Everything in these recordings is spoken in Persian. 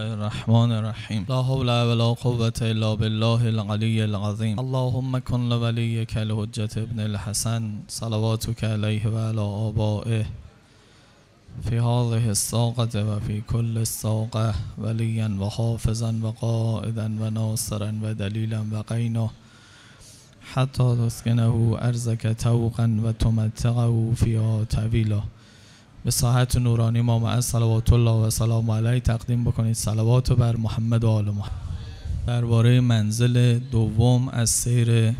الرحمن الرحیم لا حول ولا قوة الا بالله العلی العظیم اللهم کن لولیک الحجة ابن الحسن. صلواتك علیه و علی آبائه. فی هذه الساقة و فی کل الساقة. ولیا و حافظا و قائدا و ناصرا و دلیلا و قینا حتی تسکنه ارزک توقا و تمتقه فیها طویلا به ساحت نورانی ما مع صلوات الله و سلام علیه تقدیم بکنید. صلوات بر محمد و آل محمد. درباره منزل دوم از سیر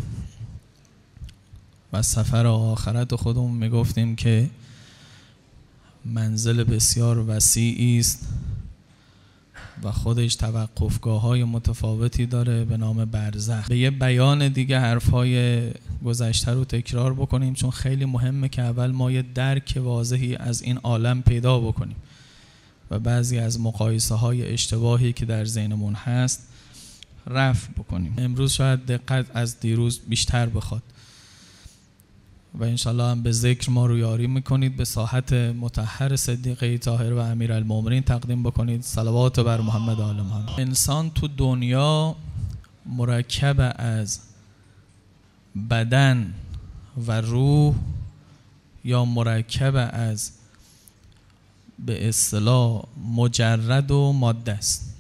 و سفر آخرت خودمون می‌گفتیم که منزل بسیار وسیعی است. و خودش توقفگاه های متفاوتی داره به نام برزخ. به یه بیان دیگه حرف های گذشته رو تکرار بکنیم چون خیلی مهمه که اول ما یه درک واضحی از این عالم پیدا بکنیم و بعضی از مقایسه های اشتباهی که در ذهنمون هست رفع بکنیم. امروز شاید دقت از دیروز بیشتر بخواد. و انشالله هم به ذکر ما رو یاری می‌کنید به ساحت متحر صدیقه طاهر و امیر المومنین تقدیم بکنید. صلوات بر محمد آل محمد. انسان تو دنیا مرکب از بدن و روح یا مرکب از به اصطلاح مجرد و ماده است.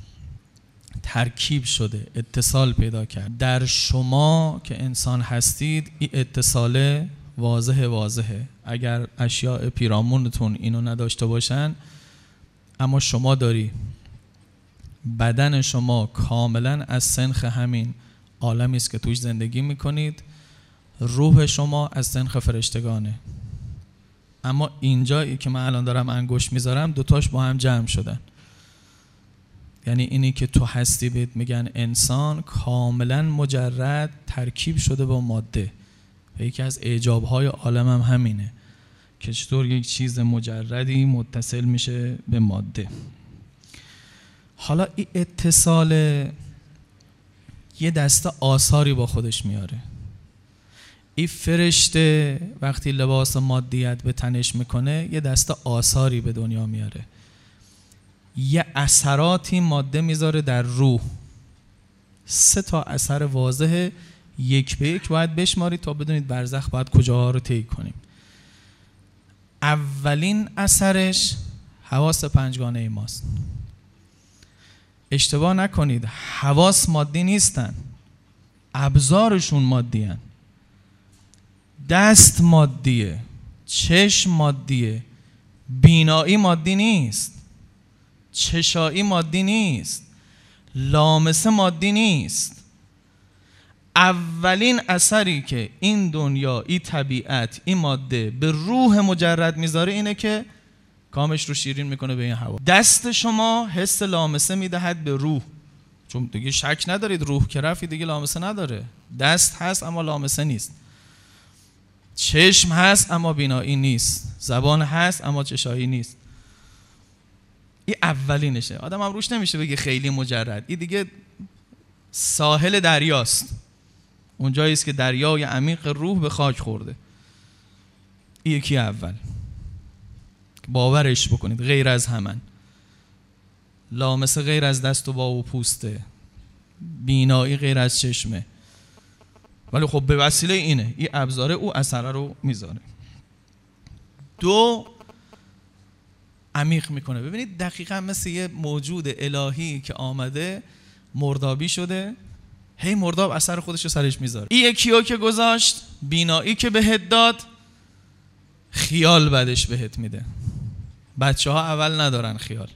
ترکیب شده اتصال پیدا کرد. در شما که انسان هستید این اتصال واضح واضحه. اگر اشیاء پیرامونتون اینو نداشته باشن اما شما داری. بدن شما کاملا از سنخ همین عالمی است که توش زندگی می‌کنید. روح شما از سنخ فرشتگانه. اما اینجایی که من الان دارم انگشت می‌ذارم دوتاش با هم جمع شدن. یعنی اینی که تو هستی بهت میگن انسان کاملا مجرد ترکیب شده با ماده. و یکی از اعجابهای عالم هم همینه که چطور یک چیز مجردی متصل میشه به ماده. حالا این اتصال یه دسته آثاری با خودش میاره. این فرشته وقتی لباس مادیت به تنش می‌کنه یه دسته آثاری به دنیا میاره. یه اثراتی ماده می‌ذاره در روح. سه تا اثر واضحه. یک به یک باید بشمارید تا بدونید برزخ باید کجاها رو طی کنیم. اولین اثرش حواس پنجگانه ماست. اشتباه نکنید حواس مادی نیستن. ابزارشون مادی هن. دست مادیه چشم مادیه. بینایی مادی نیست. چشایی مادی نیست. لامسه مادی نیست. اولین اثری که این دنیا این طبیعت این ماده به روح مجرد می‌ذاره اینه که کامش رو شیرین می‌کنه به این هوا. دست شما حس لامسه می‌دهد به روح. چون دیگه شک ندارید روح که رفی دیگه لامسه نداره. دست هست اما لامسه نیست. چشم هست اما بینایی نیست. زبان هست اما چشایی نیست. این اولینشه. آدم هم روش نمیشه بگه خیلی مجرد. این دیگه ساحل دریاست. اونجایی است که دریای عمیق روح به خاک خورده. یکی اول. باورش بکنید غیر از همن لامسه غیر از دست و با و پوسته. بینایی غیر از چشمه. ولی خب به وسیله اینه. این ابزاره او اثره رو می‌ذاره. دو عمیق می‌کنه. ببینید دقیقا مثل یه موجود الهی که آمده مردابی شده. هی مرداب اثر خودش رو سرش می‌ذاره. این یکی که گذاشت؟ بینایی که بهت داد؟ خیال بعدش بهت میده. بچه ها اول ندارن خیال.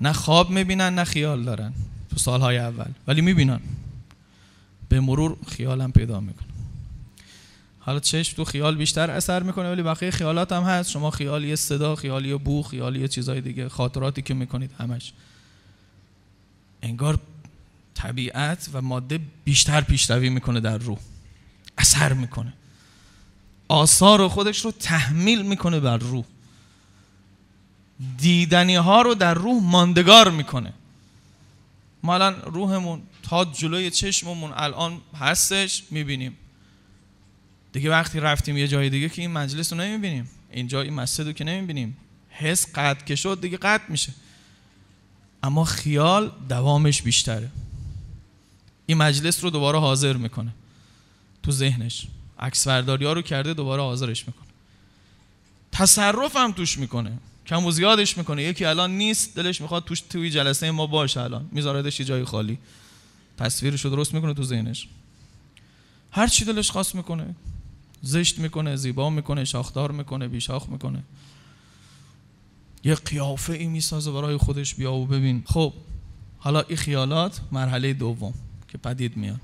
نه خواب می‌بینن نه خیال دارن. تو سالهای اول. ولی می‌بینن. به مرور خیالم پیدا می‌کنه. حالا چشم تو خیال بیشتر اثر می‌کنه ولی بقیه خیالات هم هست. شما خیالی صدا خیالی بو خیالی چیزای دیگه خاطراتی که می‌کنید همش. انگار طبیعت و ماده بیشتر پیشروی می‌کنه در روح. اثر می‌کنه. آثار خودش رو تحمیل می‌کنه بر روح. دیدنی ها رو در روح ماندگار می‌کنه. ما الان روحمون تا جلوی چشممون الان هستش می‌بینیم. دیگه وقتی رفتیم یه جای دیگه که این مجلس رو نمی‌بینیم. اینجا این مسجد رو که نمی‌بینیم. حس قطع که شد دیگه قطع میشه. اما خیال دوامش بیشتره. این مجلس رو دوباره حاضر می‌کنه. تو ذهنش. عکس ها رو کرده دوباره حاضرش می‌کنه. تصرف هم توش می‌کنه. کم و زیادش می‌کنه. یکی الان نیست دلش می‌خواد توش توی جلسه ما باشه الان. میذاردش یه جای خالی. تصویرش رو درست می‌کنه تو ذهنش. هر چی دلش خواست می‌کنه. زشت می‌کنه زیبا می‌کنه شاخدار می‌کنه بیشاخ می‌کنه. یه قیافه ای می‌سازه برای خودش. بیا و ببین. خب حالا این خیالات مرحله دوم. که پدید میاد.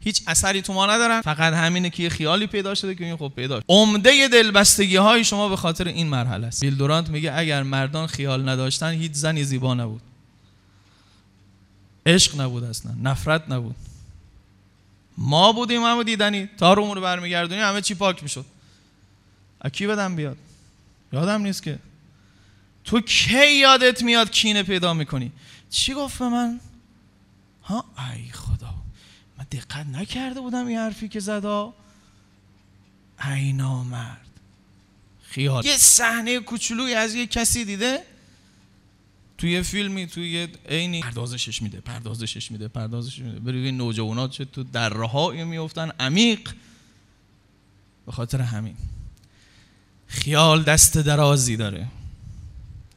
هیچ اثری تو ما ندارن. فقط همینه که یه خیالی پیدا شده که این خب پیدا عمده دلبستگی های شما به خاطر این مرحله است. بیل دورانت میگه اگر مردان خیال نداشتن هیچ زنی زیبا نبود. عشق نبود اصلا. نفرت نبود. ما بودیم همه دیدنی. تا رومون رو برمیگردونی همه چی پاک می‌شد. اکی بدم بیاد؟ یادم نیست که. تو کی یادت میاد کینه پیدا می‌کنی؟ چی گفت به من؟ ای خدا. من دقت نکرده بودم این حرفی که زدا. ای نامرد. خیال. یه صحنه کوچولوی از یه کسی دیده؟ توی فیلمی توی عینی. پردازشش میده پردازشش میده پردازشش میده. بری نوجوانات چه تو درهایی میفتن عمیق. به خاطر همین. خیال دست درازی داره.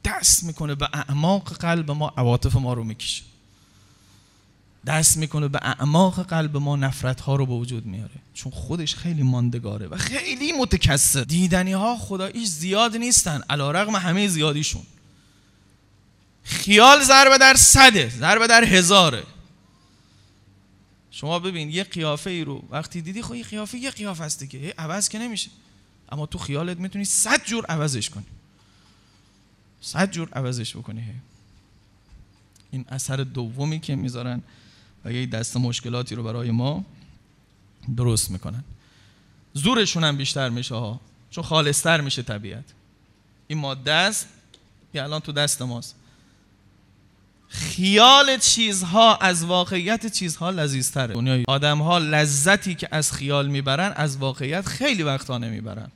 دست می‌کنه به اعماق قلب ما عواطف ما رو می‌کشه. دست می‌کنه به اعماق قلب ما نفرت ها رو به وجود میاره. چون خودش خیلی ماندگاره و خیلی متکثر. دیدنی ها خداییش زیاد نیستن علا رقم همه زیادیشون. خیال ضربه در صده ضربه در هزاره. شما ببین یه قیافه ای رو وقتی دیدی خب قیافه یه قیافه هستی که عوض که نمیشه. اما تو خیالت می‌تونی صد جور عوضش کنی. صد جور عوضش بکنی. این اثر دومی که می‌ذارن و یه دست مشکلاتی رو برای ما درست می‌کنن. زورشون هم بیشتر میشه ها چون خالصتر میشه طبیعت. این ماده است که الان تو دست ماست. خیال چیزها از واقعیت چیزها لذیذتره. دنیای آدم ها لذتی که از خیال می‌برن از واقعیت خیلی وقتا نمی‌برن.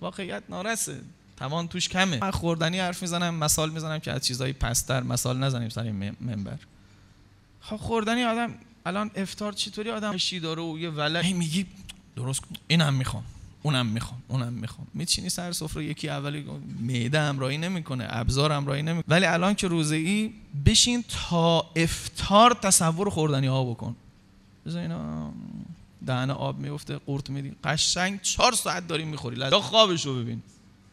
واقعیت نارسه. توان توش کمه. من خوردنی حرف می‌زنم مثال می‌زنم که از چیزهای پستر مثال نزنیم سر منبر. خب خوردنی آدم الان افتار چطوری آدم شی داره و یه ولد میگی درست اینم می‌خوام اونم می‌خوام اونم می‌خوام. میچینی سر سفره یکی اولی معده همراهی نمی‌کنه ابزار همراهی نمی‌کنه ولی الان که روزه ای بشین تا افتار تصور خوردنی ها بکن. بذار اینا دهن آب میفته قورت میدی. قشنگ چهار ساعت داریم می‌خوری. لذا خوابش رو ببین.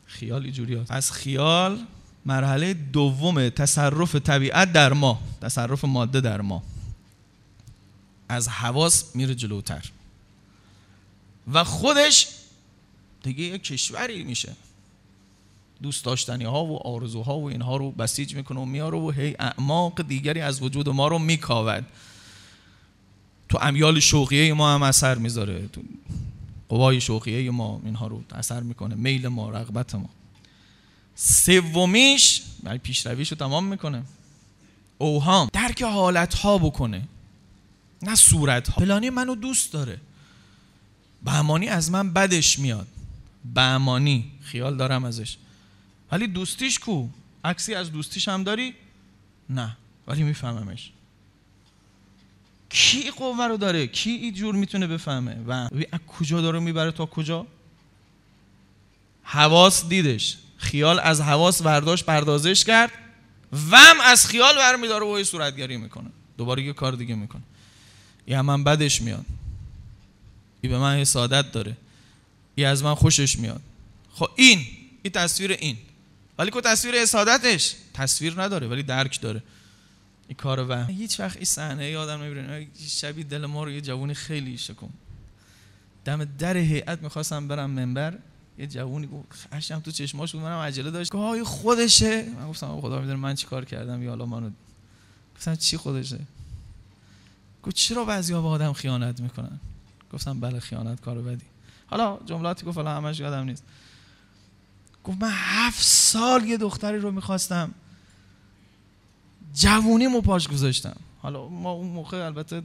خیال جوری هست. از خیال مرحله دوم تصرف طبیعت در ما تصرف ماده در ما. از حواس میره جلوتر. و خودش دیگه یک کشوری میشه. دوست داشتنی ها و آرزوها و اینها رو بسیج می‌کنه و میاره و هی اعماق دیگری از وجود ما رو میکاود. تو امیال شوقیه ما هم اثر می‌ذاره. تو قوای شوقیه ما اینها رو اثر می‌کنه. میل ما رغبت ما. سومیش یعنی پیشرویش رو تمام می‌کنه. اوهام. درک حالت ها بکنه. نه صورت ها پلانی منو دوست داره. بهمانی از من بدش میاد. بهمانی. خیال دارم ازش. ولی دوستیش کو؟ عکسی از دوستیش هم داری؟ نه. ولی میفهممش. کی قوه رو داره؟ کی این جور می‌تونه بفهمه؟ و از کجا داره می‌بره تا کجا؟ حواس دیدش. خیال از حواس برداشت پردازش کرد. وم از خیال برمیداره و صورتگری می‌کنه. دوباره یه کار دیگه می‌کنه. یه من بدش میاد. ای به من حسادت داره. ای از من خوشش میاد. خب این این تصویر این. ولی که تصویر حسادتش تصویر نداره ولی درک داره. این کار و هیچ وقت این صحنه یادم نمیره شبیه دل ما رو یه جوونی خیلی شکم. دم در هیئت می‌خواستم برم منبر. یه جوونی گفت خشم تو چشماش بود منم عجله داشت گفت خودشه. من گفتم خدا می‌دونه من چیکار کردم؟ یا حالا منو گفتم چی خودشه؟ گفت چرا بعضیا به آدم خیانت می‌کنن؟ گفتم بله خیانت کار بدی. حالا جملاتی گفت حالا همش یادم نیست. گفت من هفت سال یه دختری رو می‌خواستم. جوونی مو پاش گذاشتم. حالا ما اون موقع البته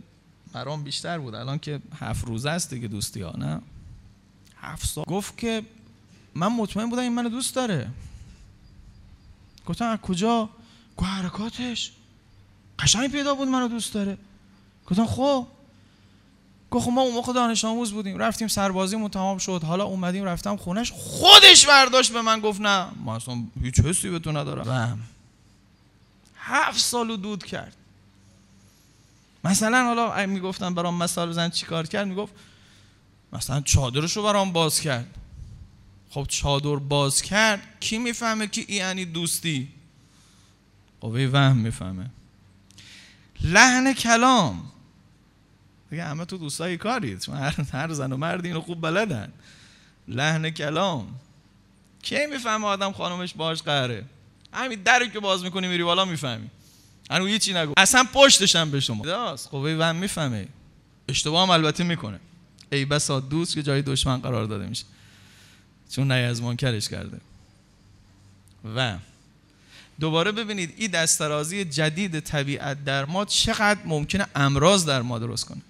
برام بیشتر بود. الان که هفت روزه است دیگه دوستی ها نه؟ هفت سال. گفت که من مطمئن بودم این منو دوست داره. گفتم از کجا؟ گفت حرکاتش. قشنگ پیدا بود منو دوست داره. گفتم خب. گفت خب ما اون موقع دانش آموز بودیم. رفتیم سربازیمون تمام شد. حالا اومدیم رفتم خونش خودش برداشت به من گفت نه. ما اصلا هیچ حسی به تو ندارم. هفت سالو دود کرد. مثلا حالا می‌گفتم برام مثال بزن چی کار کرد می‌گفت مثلا چادرش رو برام باز کرد. خب چادر باز کرد کی می‌فهمه که یعنی دوستی؟ قوه وهم می‌فهمه. لحن کلام. دیگه همه تو دوستای کارید چون هر, زن و مرد اینو خوب بلدن. لحن کلام. کی می‌فهمه آدم خانمش باش قهره؟ همین دری که باز می‌کنی میری بالا می‌فهمی. هنو یه چی نگو. اصلا پشتشم به شما. داست. قوه وهم می‌فهمه. اشتباه هم البته می‌کنه. ای بسا دوست که جای دشمن قرار داده میشه. چون از منکرش کرده. و دوباره ببینید این دسترازی جدید طبیعت در ما چقدر ممکنه امراض در ما درست کنه.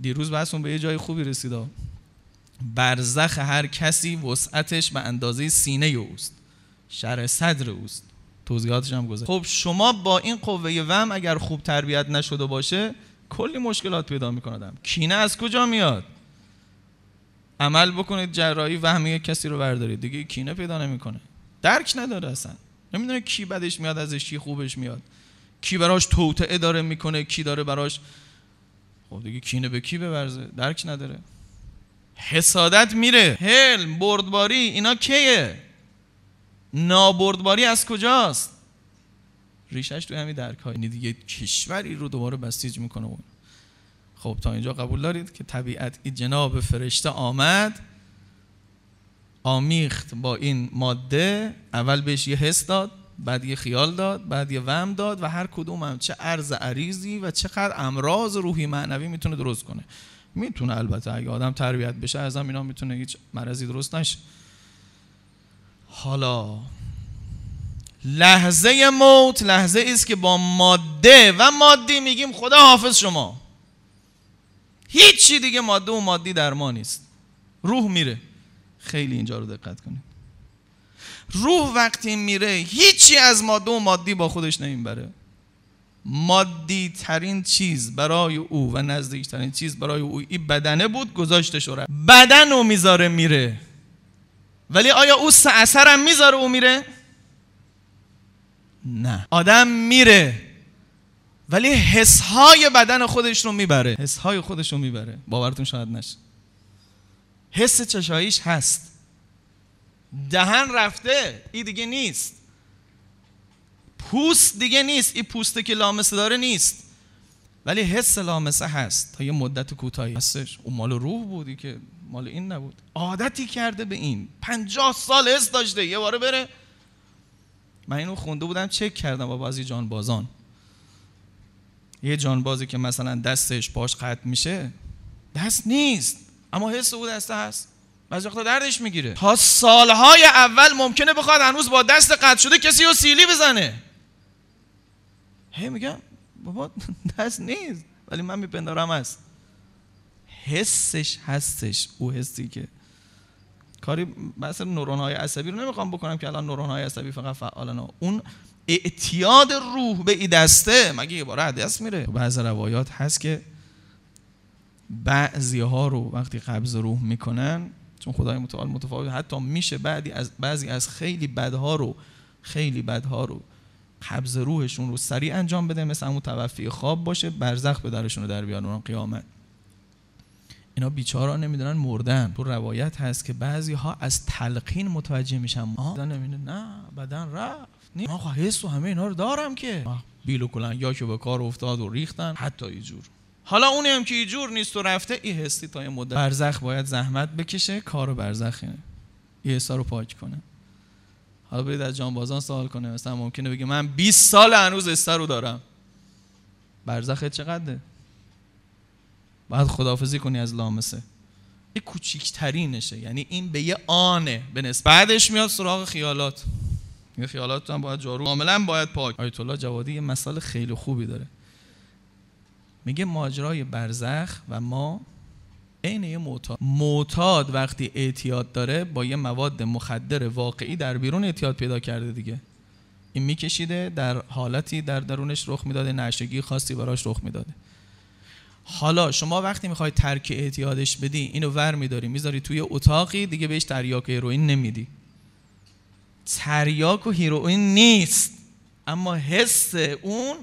دیروز بحثمون به یه جای خوبی رسید برزخ هر کسی وسعتش به اندازه سینه اوست. شر صدر اوست. توضیحاتش هم گذاشت. خب شما با این قوه وم اگر خوب تربیت نشده باشه کلی مشکلات پیدا می‌کنه کینه از کجا میاد؟ عمل بکنید جراحی وهمی کسی رو بردارید. دیگه کینه پیدا نمی‌کنه. درک نداره اصلا. نمی‌دونه کی بدش میاد ازش کی خوبش میاد. کی براش توطعه داره می‌کنه کی داره براش خب دیگه کینه به کی ببرزه؟ درک نداره. حسادت میره. حلم بردباری اینا کیه؟ نابردباری از کجاست؟ ریشش توی همین درک های دیگه کشوری رو دوباره بسیج می‌کنه. خب تا اینجا قبول دارید که طبیعت این جناب فرشته آمد آمیخت با این ماده اول بهش یه حس داد بعد یه خیال داد بعد یه وهم داد و هر کدوم هم چه عرض عریضی و چقدر امراض روحی معنوی می‌تونه درست کنه. می‌تونه البته اگه آدم تربیت بشه از هم اینا می‌تونه هیچ مرضی درست نشه. حالا لحظه موت لحظه است که با ماده و مادی میگیم خدا حافظ شما. هیچی دیگه ماده و مادی در ما نیست. روح میره. خیلی اینجا رو دقت کنید. روح وقتی میره هیچی از ماده و مادی با خودش نمی‌بره مادی ترین چیز برای او و نزدیک ترین چیز برای او این بدنه بود گذاشته شده. بدن او می‌ذاره میره. ولی آیا او اثرم می‌ذاره او میره؟ نه. آدم میره. ولی حسهای بدن خودش رو می‌بره. حسهای خودش رو می‌بره. باورتون شاید نشه. حس چشاییش هست. دهن رفته این دیگه نیست. پوست دیگه نیست این پوسته که لامسه داره نیست. ولی حس لامسه هست. تا یه مدت کوتاهی. هستش. اون مال روح بودی که مال این نبود. عادتی کرده به این. پنجاه سال حس داشته. یه باره بره. من اینو خونده بودم چک کردم. با بعضی جانبازان یه جانبازی که مثلا دستش پاش قطع میشه دست نیست. اما حس او دسته هست. بعضی وقتا دردش می‌گیره. تا سالهای اول ممکنه بخواد هنوز با دست قطع شده کسی رو سیلی بزنه. هی میگم بابا دست نیست. ولی من میپندارم هست. حسش هستش او حسی که. کاری مثلا نورون های عصبی رو نمی‌خوام بکنم که الان نورون های عصبی فقط فعالن. اون اعتیاد روح به این دسته مگه یه بار دست میره؟ بعض روایات هست که بعضی ها رو وقتی قبض روح می‌کنن چون خدای متعال متفاوت حتی میشه بعدی از بعضی از خیلی بدها رو خیلی بدها رو قبض روحشون رو سریع انجام بده مثل همون توفی خواب باشه برزخ به درشون رو در بیان قیامت. اینا بیچارا نمی‌دونن مردن. تو روایت هست که بعضی ها از تلقین متوجه میشن. آه نه بدن رفت. نه آقا حس و همه اینا رو دارم که. بیل و کلن یا که به کار افتاد و ریختن. حتی ایجور. حالا اونی هم که ایجور نیست و رفته ای حسی تا یه مدت. برزخ باید زحمت بکشه کار برزخه. این حسا رو پاک کنه. حالا برید از جانبازان سوال کنه. مثلا ممکنه بگه من 20 سال هنوز استا رو دارم. برزخ چقدره؟ باید خداحافظی کنی از لامسه. یه کوچیکترینشه. یعنی این به یه آنه. به نسبت بعدش میاد سراغ خیالات. این خیالات هم باید جارو. کاملا باید پاک. آیت الله جوادی یه مثال خیلی خوبی داره. میگه ماجرای برزخ و ما عین یه معتاد. معتاد وقتی اعتیاد داره با یه مواد مخدر واقعی در بیرون اعتیاد پیدا کرده دیگه. این میکشیده در حالتی در درونش رخ می‌داده نشگی خاصی براش رخ می‌داده. حالا شما وقتی می‌خوای ترک اعتیادش بدی اینو ور میداری می‌ذاری توی اتاقی دیگه بهش تریاک هیروئین نمیدی. تریاک و هیروئین نیست. اما حس اون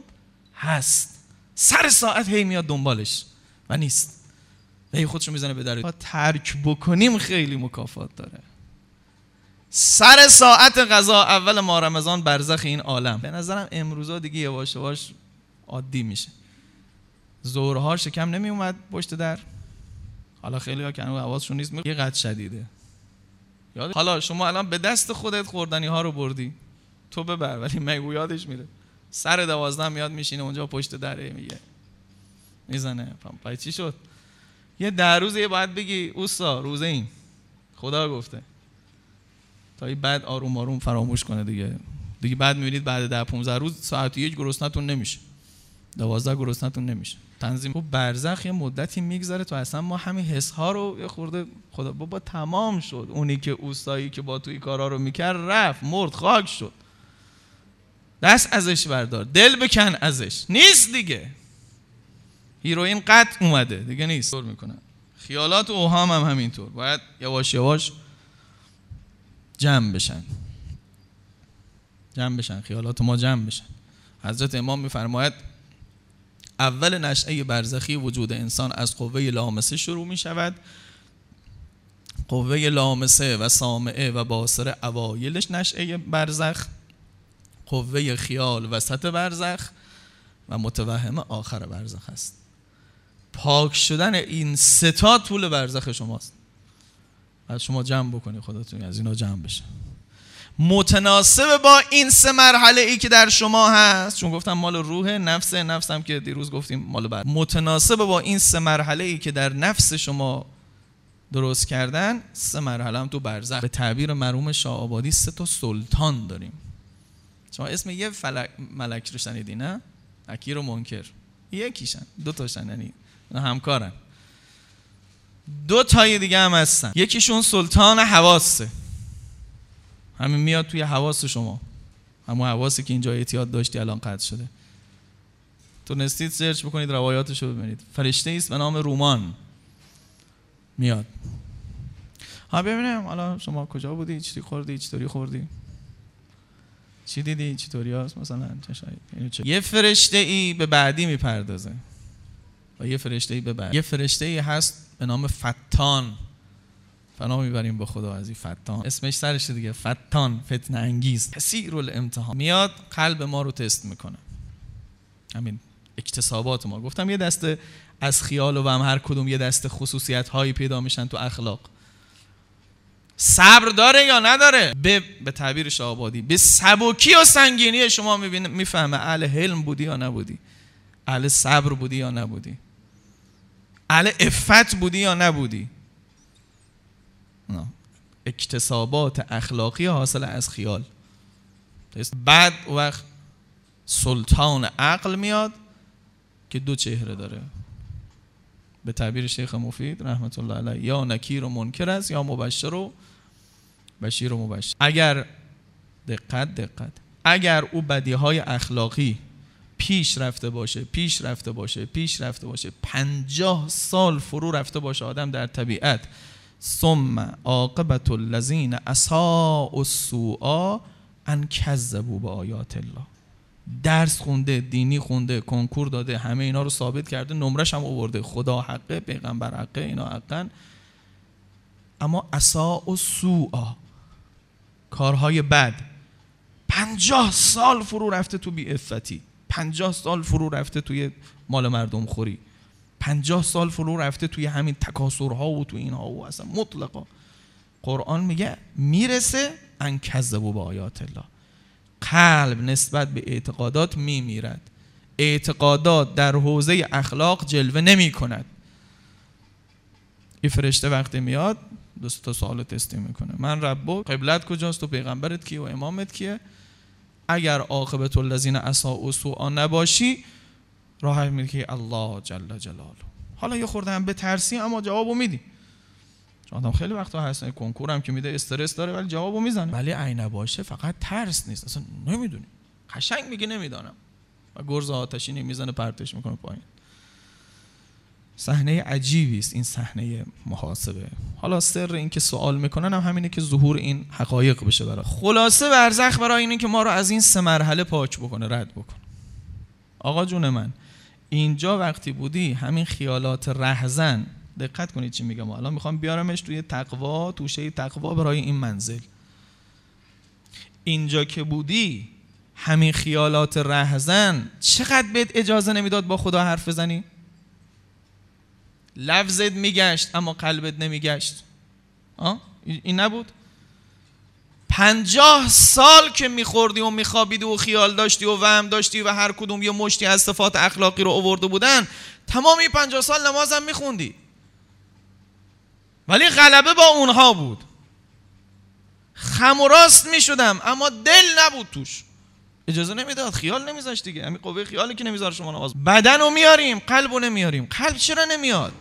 هست. سر ساعت هی میاد دنبالش و نیست. هی خودشو می‌زنه به در ترک بکنیم خیلی مکافات داره. سر ساعت غذا اول ما رمضان برزخ این عالم. به نظرم امروزا دیگه یواش یواش عادی میشه. زورها شکم نمی اومد پشت در. حالا خیلی ها که حواسشون نیست یه قد شدیده. حالا شما الان به دست خودت خوردنی ها رو بردی. تو ببر ولی مگو یادش میره. سر دوازده میاد میشینه اونجا پشت دره میگه. می‌زنه. پای چی شد؟ یه در روز یه باید بگی اوسا روزه این خدا گفته. تا این بعد آروم آروم فراموش کنه دیگه. دیگه بعد می‌بینید بعد ده 15 روز ساعت یک گرسنتون نمیشه. دوازده گرسنتون نمیشه. تنظیم. خب برزخ یه مدتی میگذره تو اصلا ما همین حس ها رو یه خورده خدا بابا تمام شد. اونی که اوستایی که با توی کارا رو می‌کرد رفت مرد خاک شد. دست ازش بردار دل بکن ازش. نیست دیگه. هیروین قط اومده دیگه نیست. طور می‌کنه. خیالات و اوهام هم همینطور. باید یواش یواش جمع بشن. جمع بشن خیالات ما جمع بشن. حضرت امام میفرماید اول نشعه برزخی وجود انسان از قوه لامسه شروع می شود. قوه لامسه و سامعه و باصر اوایلش نشعه برزخ. قوه خیال وسط برزخ و متوهم آخر برزخ است. پاک شدن این ستا طول برزخ شماست. از شما جمع بکنی خودتون از اینا جمع بشه. متناسب با این سه مرحله ای که در شما هست. چون گفتم مال روح نفس نفس هم که دیروز گفتیم مال بعد متناسب با این سه مرحله ای که در نفس شما درست کردن سه مرحله هم تو برزخ. به تعبیر مرحوم شاه آبادی سه تا سلطان داریم. شما اسم یه فلک ملک رو شنیدی نه؟ اکیر و منکر. یکیشن. دو تاشن یعنی همکارن. دو تای دیگه هم هستن. یکیشون سلطان حواسه. همین میاد توی حواس شما. همون حواسی که اینجا اعتیاد داشتی الان قطع شده. تونستید سرچ بکنید روایاتش رو ببینید. فرشته است به نام رومان. میاد. ها ببینیم حالا شما کجا بودی؟ چی خوردی؟ چطوری خوردی؟ چی دیدی؟ چطوری هست مثلا یه فرشته ای به بعدی می‌پردازه. و یه فرشته ای به بعد. یه فرشته ای هست به نام فتان. فنا می‌بریم با خدا. از این فتان. اسمش سرش دیگه. فتان فتنه انگیز. کثیر الامتحان میاد قلب ما رو تست می‌کنه. همین اکتسابات ما. گفتم یه دسته از خیال و هم هر کدوم یه دسته خصوصیت هایی پیدا میشن تو اخلاق. صبر داره یا نداره؟ به, به تعبیر شعبادی به سبکی و سنگینی شما می‌فهمه اهل حلم بودی یا نبودی. اهل صبر بودی یا نبودی. اهل افت بودی یا نبودی. اکتسابات اخلاقی حاصل از خیال. بعد وقت سلطان عقل میاد که دو چهره داره. به تعبیر شیخ مفید رحمت الله علیه یا نکیر و منکر است یا مبشر و بشیر و مبشر. اگر دقت دقت. اگر او بدی های اخلاقی پیش رفته باشه پیش رفته باشه پیش رفته باشه پنجاه سال فرو رفته باشه آدم در طبیعت ثم عاقبت الذین اساء السوء ان کذبوا به آیات الله. درس خونده دینی خونده کنکور داده همه اینا رو ثابت کرده نمرش هم آورده. خدا حقه پیغمبر حقه اینا حقن. اما اساء السوء کارهای بد. پنجاه سال فرو رفته تو بی افتی پنجاه سال فرو رفته توی مال مردم خوری. پنجاه سال فرو رفته توی همین تکاسرها و تو اینها و اصلا مطلقا. قرآن میگه می‌رسه ان کذبوا به آیات الله. قلب نسبت به اعتقادات میمیرد. اعتقادات در حوزه اخلاق جلوه نمی کند یه فرشته وقتی میاد دوست تا سوال تستی می‌کنه. من ربو قبلت کجاست و پیغمبرت کیه و امامت کیه؟ اگر عاقبت الذین اساء و سوء نباشی راه میده که الله جل جلاله. حالا یه خورده هم به ترسی اما جوابو میدی. چون آدم خیلی وقتا هست کنکور هم که میده استرس داره ولی جوابو می‌زنه. ولی عین باشه فقط ترس نیست. اصلا نمی‌دونی. قشنگ میگه نمی‌دانم. و گرز آتشی می‌زنه پرتش می‌کنه پایین. صحنه عجیبی است این صحنه محاسبه. حالا سر این که سوال می‌کنن هم همینه که ظهور این حقایق بشه برای خلاصه برزخ برای اینه که ما رو از این سه مرحله پاک بکنه رد بکن آقا جون من اینجا وقتی بودی همین خیالات رهزن دقت کنید چی میگم. الان می‌خوام بیارمش توی تقوا توشه تقوا برای این منزل. اینجا که بودی همین خیالات رهزن چقدر بهت اجازه نمی‌داد با خدا حرف بزنی؟ لفظت میگشت اما قلبت نمیگشت. این نبود؟ پنجاه سال که میخوردی و میخوابیدی و خیال داشتی و وهم داشتی و هر کدوم یه مشتی از صفات اخلاقی رو اوورده بودن تمام این پنجاه سال نمازم میخوندی. ولی غلبه با اونها بود. خم و راست می‌شدم اما دل نبود توش. اجازه نمی‌داد خیال نمیذاشت دیگه. همین قوه خیالی که نمی‌ذاره شما نماز. بدن رو میاریم قلب رو نمیاریم. قلب چرا نمیاد؟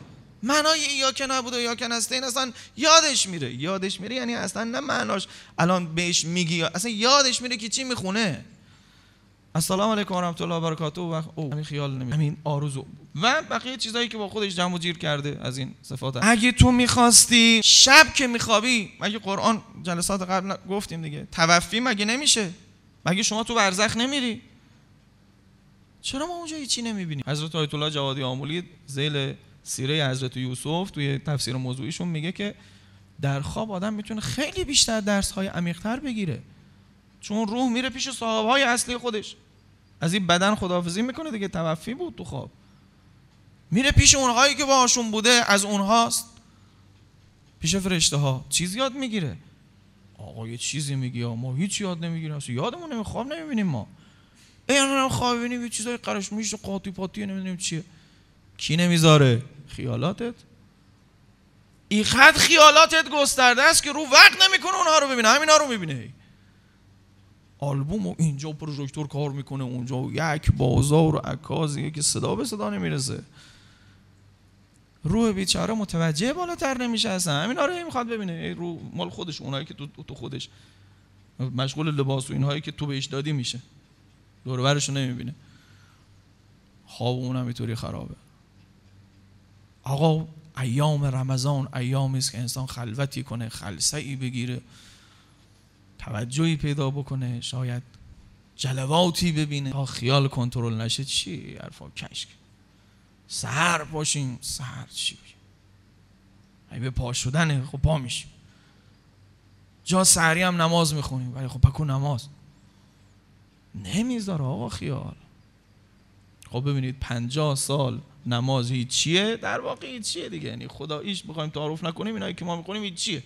معنای یا که نبود و یا که نسته این اصلا یادش میره. یادش میره یعنی اصلا نه معناش. الان بهش میگی اصلا یادش میره که چی می‌خونه. السلام علیکم و رحمت الله و برکاته. و او همین خیال نمی همین آرزو. و بقیه چیزایی که با خودش جمع و جیر کرده از این صفات اگه تو می‌خواستی شب که میخوابی مگه قرآن جلسات قبل گفتیم دیگه. توفی مگه نمیشه؟ مگه شما تو برزخ نمیری؟ چرا ما اونجا هیچی نمی‌بینیم؟ حضرت آیت الله جوادی آمولی زیل سیره حضرت یوسف توی تفسیر موضوعیشون میگه که در خواب آدم می‌تونه خیلی بیشتر درس های عمیقتر بگیره. چون روح میره پیش صاحب های اصلی خودش. از این بدن خداحافظی می‌کنه دیگه توفی بود تو خواب. میره پیش اونهایی که باهاشون بوده از اونهاست. پیش فرشته ها چیز یاد می‌گیره. آقا یه چیزی میگی ما هیچ یاد نمی‌گیریم. اصلا یادمون نمی خواب نمی‌بینیم ما. اینا خواب ببینیم یه چیزای قرش میشه قاطی پاتی نمی‌دونیم چیه. کی نمی‌ذاره؟ خیالاتت؟ اینقدر خیالاتت گسترده است که رو وقت نمی‌کنه اونها رو ببینه. همینا رو می‌بینه. آلبوم و اینجا پروژکتور کار می‌کنه اونجا. یک بازار و عکازیه که صدا به صدا نمی‌رسه. روح بیچاره متوجه بالاتر نمیشه اصلا. همین رو می‌خواد ببینه. رو مال خودش اونایی که تو, تو خودش. مشغول لباس و اینهایی که تو بهش دادی میشه. دور برشو نمی‌بینه. خواب اون هم خرابه. آقا ایام رمضان ایامی است که انسان خلوتی کنه خلصه بگیره توجهی پیدا بکنه شاید جلواتی ببینه. تا خیال کنترل نشه چی حرفا؟ کشک. سهر باشیم سهر چی؟ ای به پا شدنه خب پا میشیم. جا سهری هم نماز می‌خونیم ولی خب پکو نماز. نمی‌ذاره آقا خیال. خب ببینید پنجاه سال نماز چیه؟ در واقع چیه دیگه؟ یعنی خداییش بخوایم تعارف نکنیم اینایی که ما می‌کنیم چیه؟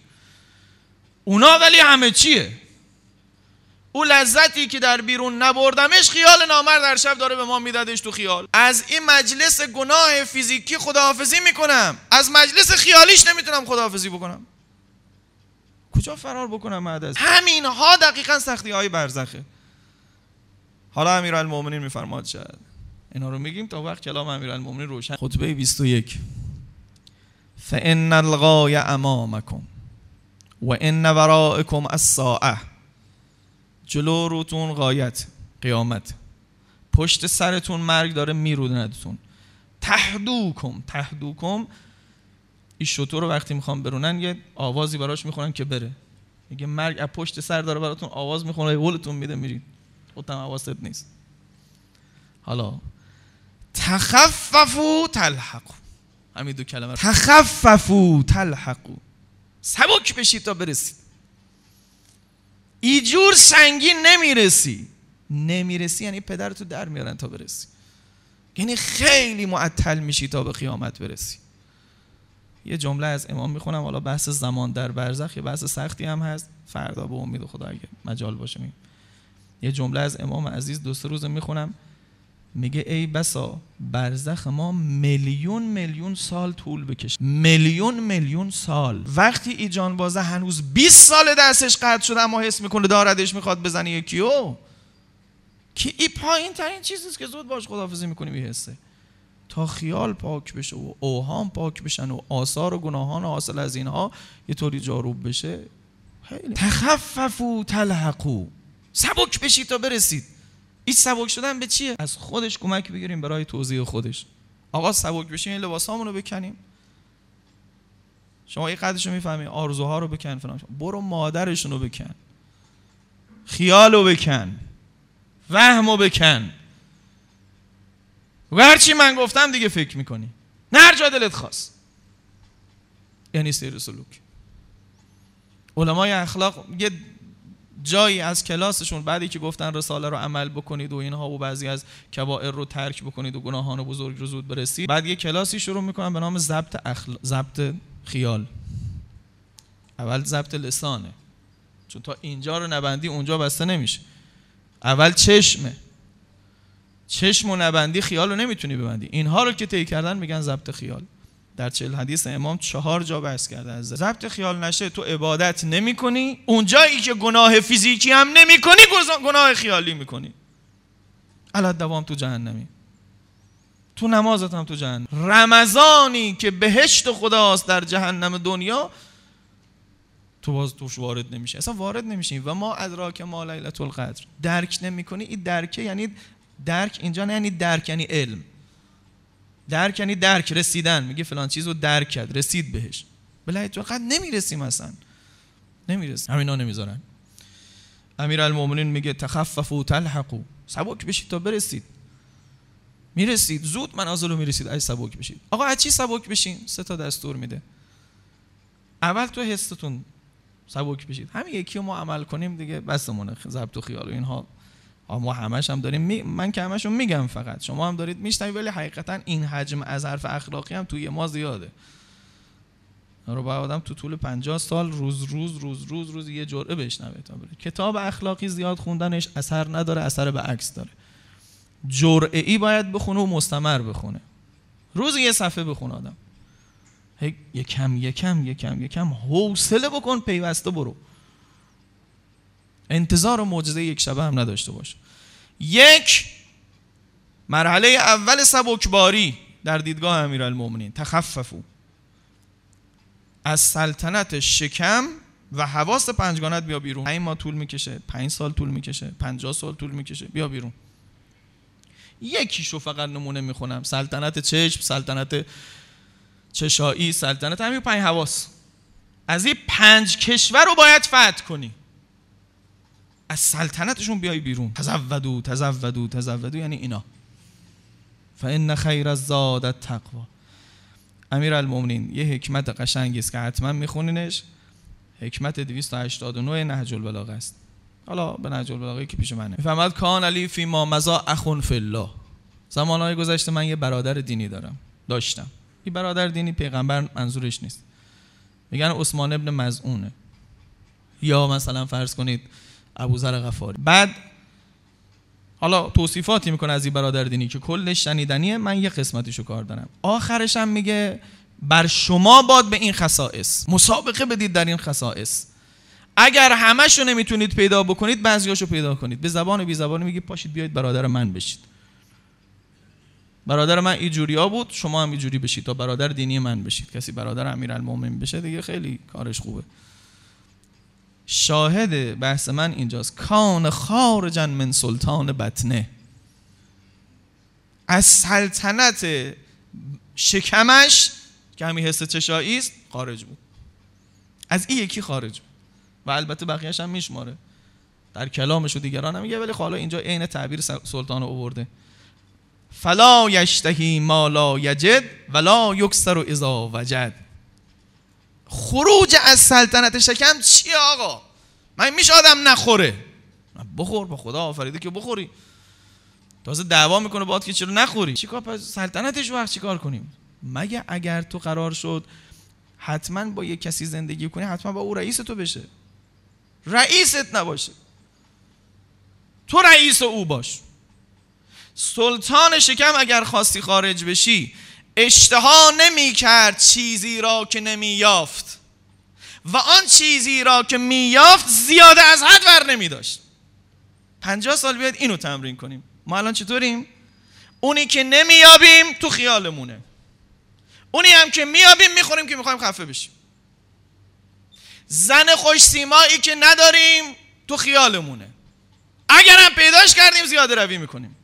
اونا ولی همه چیه؟ او لذتی که در بیرون نبردمش خیال نامر در شب داره به ما میدادش تو خیال. از این مجلس گناه فیزیکی خداحافظی می‌کنم. از مجلس خیالیش نمی‌تونم خداحافظی بکنم. کجا فرار بکنم بعد از؟ همین ها دقیقا سختی های برزخه. حالا امیرالمومنین میفرماد شد اینا رو میگیم تا وقت کلام امیرالمومنین روشن. خطبه 21 فان الغای امامکم و ان ورائکم الساعه جلو روتون غایت قیامت. پشت سرتون مرگ داره میروندتون تهدوکم تهدوکم. این شطور رو وقتی می‌خوام برونن یه آوازی براش می‌خونن که بره. میگه مرگ از پشت سر داره براتون آواز می‌خونه ولتون میده میرید. خودتم حواست نیست. حالا تخففو تلحقو همین دو کلمه تخففو تلحقو سبک بشید تا برسید ایجور سنگین نمی‌رسی. نمی‌رسی یعنی پدرتو در میارن تا برسی. یعنی خیلی معطل میشی تا به قیامت برسی. یه جمله از امام می‌خونم حالا بحث زمان در برزخ یه بحث سختی هم هست. فردا به امید خدا اگه مجال باشه. یه جمله از امام عزیز دو سه روز می‌خونم. میگه ای بسا برزخ ما میلیون میلیون سال طول بکشه. میلیون میلیون سال. وقتی ای جانبازه هنوز 20 سال دستش قطع شده اما حس می‌کنه داردش می‌خواد بزنه یکیو. که ای پایین ترین چیزیست که زود باش خدافزی می‌کنی حسه. تا خیال پاک بشه و اوهام پاک بشن و آثار و گناهان حاصل از اینها یه طوری جاروب بشه خیلی. تخففو تلحقو سبک بشید تا برسید. این سبک شدن به چیه؟ از خودش کمک بگیریم برای توضیح خودش. آقا سبک بشیم این بکنیم. شما این قدرشو می‌فهمی آرزوها رو بکن فلان برو مادرشون رو بکن. خیال رو بکن. وهم رو بکن. و هرچی من گفتم دیگه فکر می‌کنی. نه هر جا دلت خواست. یعنی سیر سلوک. علمای اخلاق یه جایی از کلاسشون بعدی که گفتن رساله رو عمل بکنید و اینها و بعضی از کبائر رو ترک بکنید و گناهان بزرگ رو زود برسید. بعد یه کلاسی شروع می‌کنن به نام ضبط اخل... ضبط خیال. اول ضبط لسانه. چون تا اینجا رو نبندی اونجا بسته نمیشه. اول چشمه. چشم و نبندی خیال رو نمی‌تونی ببندی. اینها رو که طی کردن میگن ضبط خیال. در چل حدیث امام چهار جا بحث کرده از ضبط خیال نشه تو عبادت نمی کنی اونجایی که گناه فیزیکی هم نمی کنی گناه خیالی می کنی. علت دوام تو جهنمی. تو نمازت هم تو جهنم. رمضانی که بهشت خداست در جهنم دنیا تو باز توش وارد نمیشه اصلا وارد نمیشی. و ما ادراک ما لیلت القدر. درک نمی‌کنی این درکه یعنی درک اینجا نه یعنی درک یعنی علم. درک یعنی درک رسیدن. میگه فلان چیز رو درک کرد رسید بهش. بله تو قد نمی‌رسیم اصلا. نمی‌رسیم. همینا نمی‌ذارن. امیر المومنین میگه تخففو تلحقو سبک بشید تا برسید. می‌رسید. زود منازل رو می‌رسید. ای سبک بشید. آقا از چی سبک بشین؟ سه تا دستور میده. اول تو حستون سبک بشید. همین یکی ما عمل کنیم دیگه. بسمونه ضبط و خیال و اینها. ما همش هم داریم می... من که همش میگم فقط. شما هم دارید میشنوید ولی حقیقتا این حجم از حرف اخلاقی هم توی ما زیاده. رو با آدم تو طول 50 سال روز روز روز روز روز یه جرعه بشنوه تا بره. کتاب اخلاقی زیاد خوندنش اثر نداره اثر به عکس داره. جرعه ای باید بخونه و مستمر بخونه. روز یه صفحه بخون آدم. یکم یکم یکم یکم حوصله بکن پیوسته برو. انتظار و معجزه یک شبه هم نداشته باش یک مرحله اول سبکباری در دیدگاه امیرالمومنین تخففو از سلطنت شکم و حواس پنجگانت بیا بیرون. این ما طول می‌کشه پنج سال طول می‌کشه پنجاه سال طول می‌کشه. بیا بیرون. یکیشو فقط نمونه می‌خونم. سلطنت چشم سلطنت چشایی سلطنت همین پنج حواس. از این پنج کشور رو باید فتح کنی. از سلطنتشون بیای بیرون. تزودو تزودو تزودو یعنی اینا. فان خیر الزاد التقوا امیر المومنین یه حکمت قشنگی است که حتما میخونینش. حکمت 289 نهج البلاغه است. حالا به نهج البلاغه که پیش منه. می‌فهمد کان علی فی ما مزا اخون فی الله. زمانهای گذشته من یه برادر دینی دارم داشتم. این برادر دینی پیغمبر منظورش نیست. میگن عثمان ابن مزعونه. یا مثلا فرض کنید ابوذر غفاری. بعد حالا توصیفاتی می‌کنه از این برادر دینی که کلش شنیدنیه من یه قسمتیشو کار دارم. آخرش هم میگه بر شما باد به این خصائص. مسابقه بدید در این خصائص. اگر همشو نمی‌تونید پیدا بکنید بعضیاشو پیدا کنید. به زبان بی زبانی میگه پاشید بیاید برادر من بشید. برادر من اینجوری بود شما هم اینجوری بشید تا برادر دینی من بشید. کسی برادر امیرالمومنین بشه دیگه خیلی کارش خوبه. شاهد بحث من اینجاست. کان خارجا من سلطان بطنه. از سلطنت شکمش که همین حس چشایی است خارج بود. از این یکی خارج بود. و البته بقیهش هم میشماره. در کلامش و دیگران هم میگه ولی حالا اینجا عین تعبیر سلطان رو آورده. فلا یشتهی ما لا یجد ولا یکسر اذا وجد. خروج از سلطنت شکم چی آقا؟ من میشه آدم نخوره. بخور با خدا آفریده که بخوری. تازه دعوا می‌کنه باید که چرا نخوری؟ چیکار پس سلطنتش وقت چیکار کنیم؟ مگه اگر تو قرار شد حتما با یه کسی زندگی کنی حتما با او رئیس تو بشه. رئیست نباشه. تو رئیس او باش. سلطان شکم اگر خواستی خارج بشی اشتها نمی کرد چیزی را که نمی یافت و آن چیزی را که می یافت زیاده از حد ور نمی داشت پنجاه سال بیاید اینو تمرین کنیم. ما الان چطوریم؟ اونی که نمیابیم تو خیالمونه. اونی هم که میابیم می‌خوریم که می‌خوایم خفه بشیم. زن خوش سیمایی که نداریم تو خیالمونه. اگرم پیداش کردیم زیاده روی می‌کنیم.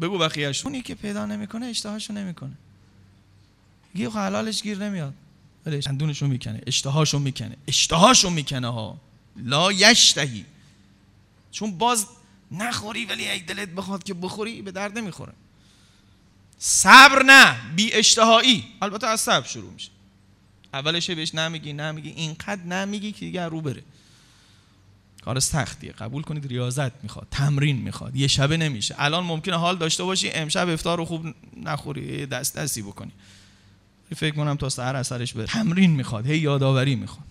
بگو بقیهش اونی که پیدا نمی‌کنه اشتهاشو نمی‌کنه. یه حلالش گیر نمیاد. ولی اندونشو می‌کنه اشتهاشو می‌کنه اشتهاشو می‌کنه ها. لا یشتهی. چون باز نخوری ولی ای دلت بخواد که بخوری به درد نمی‌خوره. صبر نه بی اشتهایی. البته از صبر شروع میشه. اولش بهش نمیگی نمیگی اینقدر نمیگی که دیگه رو بره. کار سختیه. قبول کنید ریاضت می‌خواد تمرین می‌خواد یه شبه نمیشه. الان ممکنه حال داشته باشی امشب افطار رو خوب نخوری دست دستی بکنی. فکر کنم تا سهر اثرش بره تمرین می‌خواد هی یادآوری می‌خواد.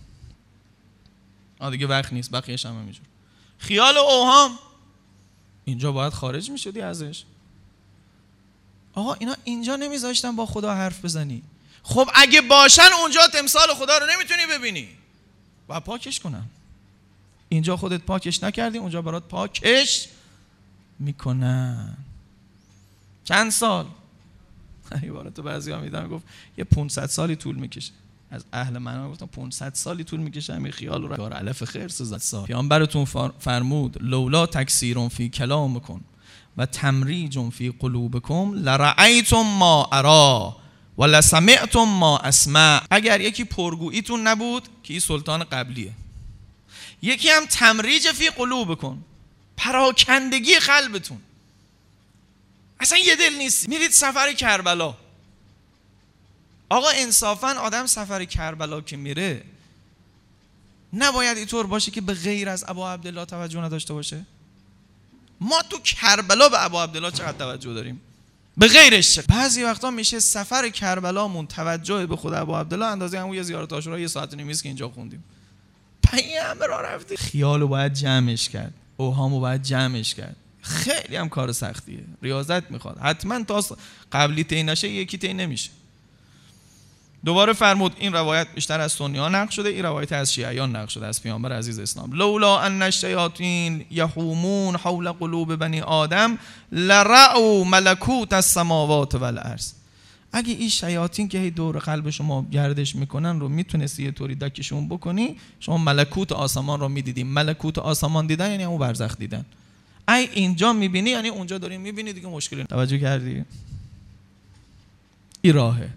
آ دیگه وقت نیست بقیه‌اش هم همینجور خیال و اوهام! اینجا باید خارج می‌شدی ازش؟ آقا اینا اینجا نمیذاشتن با خدا حرف بزنی. خب اگه باشن اونجا تمثال خدا رو نمی‌تونی ببینی. و پاکش کنن. اینجا خودت پاکش نکردی اونجا برات پاکش می‌کنن چند سال؟ عبارت بعضی ها میدن گفت یه 500 سالی طول می‌کشه. از اهل من گفتم 500 سالی طول می‌کشه همین خیال رو دار علف خیر سزد سال. پیامبرتون فرمود لولا تکثیر فی کلامکم و تمریج فی قلوبکم لرأیتم ما ارا و لسمعتم ما اسمع. اگر یکی پرگوییتون نبود این سلطان قبلیه؟ یکی هم تمریج فی قلوبکم پراکندگی قلبتون. اصلا یه دل نیست. میرید سفر کربلا. آقا انصافا آدم سفر کربلا که میره نباید اینطور باشه که به غیر از ابا عبدالله توجه نداشته باشه. ما تو کربلا به ابا عبدالله چقدر توجه داریم؟ به غیرش بعضی وقتا میشه سفر کربلامون توجه به خود ابا عبدالله اندازه همون یه زیارت عاشورا یه ساعت نیمیز که اینجا خوندیم. پنی همه راه رفتیم خیالو باید جمعش کرد. اوهامو باید جمعش کرد. خیلی هم کار سختیه. ریاضت می‌خواد. حتما تا قبلی تی نشه یکی تی نمیشه. دوباره فرمود این روایت بیشتر از سنی ها نقل شده این روایت از شیعیان نقل شده از پیامبر عزیز اسلام. لولا ان الشیاطین یحومون حول قلوب بنی آدم لرعوا ملکوت السماوات والارض. اگه این شیاطین که هی دور قلب شما گردش می‌کنن رو می‌تونستی یه طوری دکشون بکنی شما ملکوت آسمان رو می‌دیدی. ملکوت آسمان دیدن یعنی اون برزخ دیدن. ای اینجا می‌بینی یعنی اونجا داری می‌بینی دیگه مشکلی توجه کردی؟ این راهه.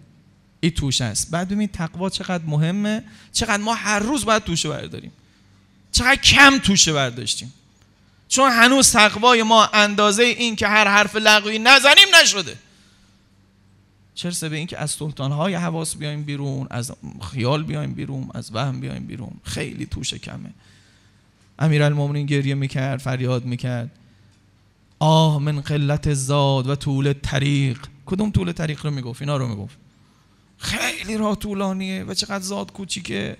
این توش است. بعد ببین تقوا چقدر مهمه. چقدر ما هر روز باید توشه برداریم. چقدر کم توشه برداشتیم. چون هنوز تقوای ما اندازه این که هر حرف لغوی نزنیم نشده. چرسه به این که از سلطان های حواس بیایم بیرون از خیال بیایم بیرون از وهم بیایم بیرون؟ خیلی توشه کمه. امیرالمومنین گریه می‌کرد فریاد می‌کرد. آه من قلت زاد و طول طریق کدوم طول طریق رو می‌گفت؟ اینا رو می‌گفت. خیلی راه طولانیه و چقدر زاد کوچیکه.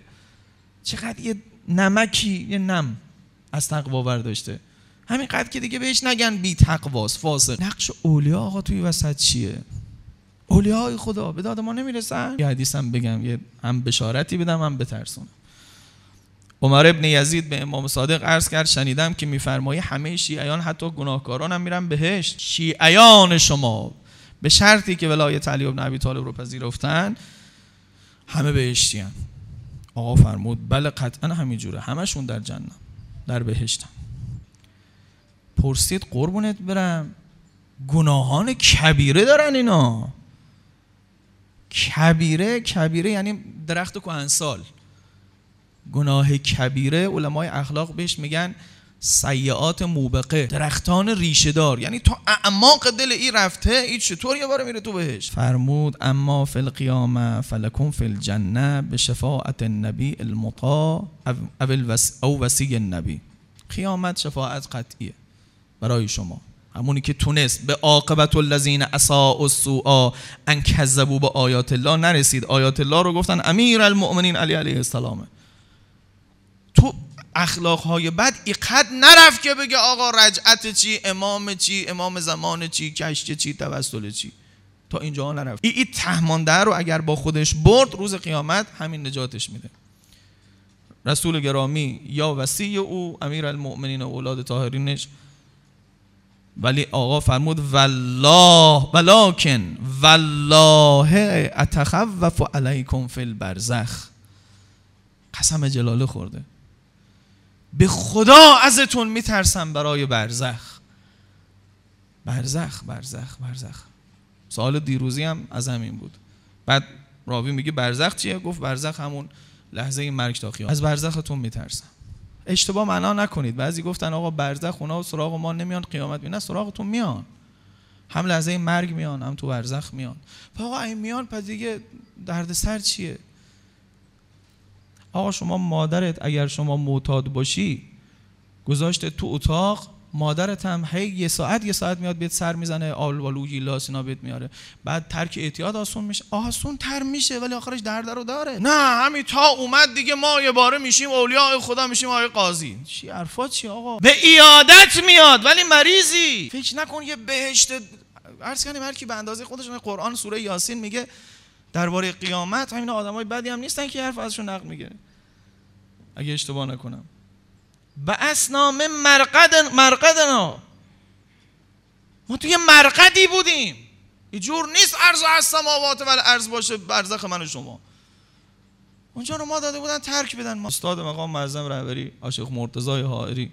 چقدر یه نمکی یه نم از تقوا برداشته. همین قد که دیگه بهش نگن بی تقواست فاسق. نقش اولیا آقا توی وسط چیه؟ اولیای خدا به داد ما نمی‌رسن؟ یه حدیثم بگم یه هم بشارتی بدم هم بترسونم. عمر ابن یزید به امام صادق عرض کرد شنیدم که میفرمایی همه شیعیان حتی گناهکاران هم میرن بهشت. شیعیان شما به شرطی که ولایت علی ابن ابی طالب رو پذیرفتن همه بهشتی هم. آقا فرمود بله قطعا همینجوره همشون در جنت در بهشتن. پرسید قربونت برم؟ گناهان کبیره دارن اینا. کبیره کبیره یعنی درخت کهنسال. گناه کبیره علمای اخلاق بهش میگن سیعات موبقه درختان ریشه دار. یعنی تا اعماق دل این رفته این چطور یه بار میره تو بهش فرمود اما فی القیامه فلکم فی الجنه به شفاعت النبی المطاع او وسی النبی. قیامت شفاعت قطعیه برای شما. همونی که تونست به عاقبت الذین اساء السوء ان کذبوا به آیات الله نرسید. آیات الله رو گفتن امیر المؤمنین علی علیه السلامه. تو اخلاق های بد ایقد نرفت که بگه آقا رجعت چی امام چی امام زمان چی کشت چی توسل چی. تا اینجا نرفت. ای, ای تهمانده رو اگر با خودش برد روز قیامت همین نجاتش میده. رسول گرامی یا وسیع او امیر المؤمنین و اولاد طاهرینش ولی آقا فرمود والله ولکن والله اتخوف علیکم فی البرزخ. قسم جلاله خورده. به خدا ازتون میترسم برای برزخ. برزخ برزخ برزخ. سوال دیروزی هم از همین بود. بعد راوی میگه برزخ چیه؟ گفت برزخ همون لحظه مرگ تا از برزختون میترسم. اشتباه معنا نکنید. بعضی گفتن آقا برزخ اونا سراغ ما نمیان قیامت نه سراغتون میان. هم لحظه مرگ میان هم تو برزخ میان. آقا این میان پس دیگه دردسر چیه؟ آقا شما مادرت اگر شما معتاد باشی گذاشته تو اتاق مادرت هم هی یه ساعت یه ساعت میاد بیت سر می‌زنه آل والو گیلاس اینا بیت میاره. بعد ترک اعتیاد آسون میشه. آسون تر میشه ولی آخرش درد رو داره. نه همین تا اومد دیگه ما یه باره میشیم اولیاء خدا میشیم آقای قاضی. چی حرفات چی آقا؟ به ایادت میاد ولی مریضی. فکر نکن یه بهشت عرض کنیم هر کی به اندازه خودشون قرآن سوره یاسین میگه درباره قیامت همین آدمای بدی هم نیستن که حرف ازشون نقل میگه. اگه اشتباه نکنم. به اسنام مرقد مرقدنا. ما توی مرقدی بودیم. یه جور نیست ارز از سماوات ولی ارز باشه برزخ من و شما. اونجا رو ما داده بودن ترک بدن. ما استاد مقام معظم رهبری عاشق مرتضای حائری.